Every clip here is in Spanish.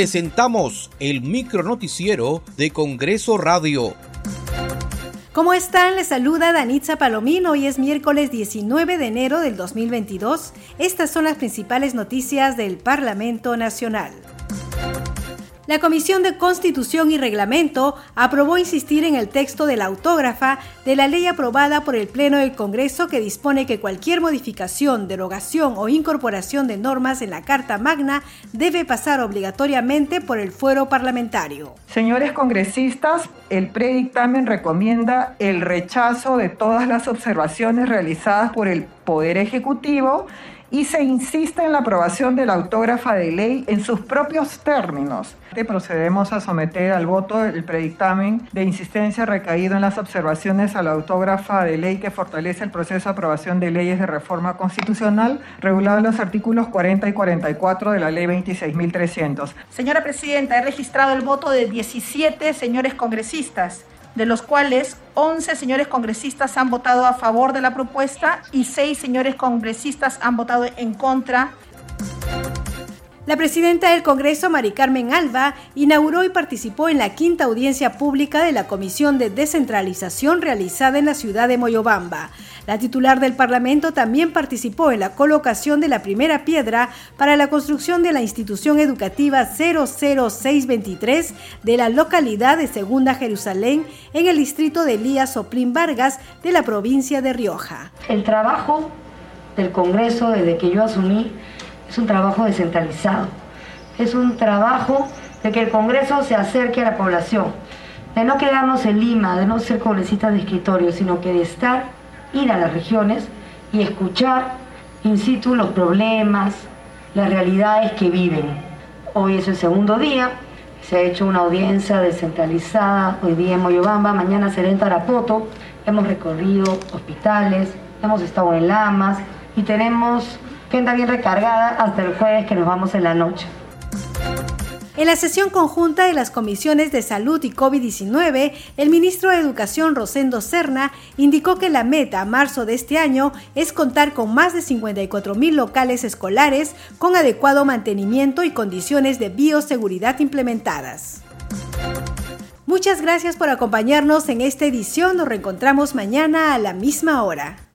presentamos el micronoticiero de Congreso Radio. ¿Cómo están? Les saluda Danitza Palomino. Hoy es miércoles 19 de enero del 2022. Estas son las principales noticias del Parlamento Nacional. La Comisión de Constitución y Reglamento aprobó insistir en el texto de la autógrafa de la ley aprobada por el Pleno del Congreso que dispone que cualquier modificación, derogación o incorporación de normas en la Carta Magna debe pasar obligatoriamente por el fuero parlamentario. Señores congresistas, el predictamen recomienda el rechazo de todas las observaciones realizadas por el Poder Ejecutivo y se insiste en la aprobación de la autógrafa de ley en sus propios términos. Procedemos a someter al voto el predictamen de insistencia recaído en las observaciones a la autógrafa de ley que fortalece el proceso de aprobación de leyes de reforma constitucional regulado en los artículos 40 y 44 de la ley 26.300. Señora Presidenta, he registrado el voto de 17 señores congresistas de los cuales 11 señores congresistas han votado a favor de la propuesta y 6 señores congresistas han votado en contra. La presidenta del Congreso, Mari Carmen Alba, inauguró y participó en la quinta audiencia pública de la Comisión de Descentralización realizada en la ciudad de Moyobamba. La titular del Parlamento también participó en la colocación de la primera piedra para la construcción de la institución educativa 00623 de la localidad de Segunda Jerusalén en el distrito de Elías Soplín Vargas de la provincia de Rioja. El trabajo del Congreso desde que yo asumí es un trabajo descentralizado. Es un trabajo de que el Congreso se acerque a la población, de no quedarnos en Lima, de no ser congresistas de escritorio, sino que de estar ir a las regiones y escuchar in situ los problemas, las realidades que viven. Hoy es el segundo día, se ha hecho una audiencia descentralizada, hoy día en Moyobamba, mañana será en Tarapoto, hemos recorrido hospitales, hemos estado en Lamas y tenemos gente bien recargada hasta el jueves que nos vamos en la noche. En la sesión conjunta de las comisiones de salud y COVID-19, el ministro de Educación Rosendo Serna indicó que la meta a marzo de este año es contar con más de 54 mil locales escolares con adecuado mantenimiento y condiciones de bioseguridad implementadas. Muchas gracias por acompañarnos en esta edición. Nos reencontramos mañana a la misma hora.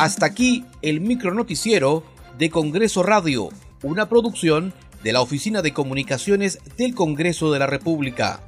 Hasta aquí el micronoticiero de Congreso Radio una producción de la Oficina de Comunicaciones del Congreso de la República.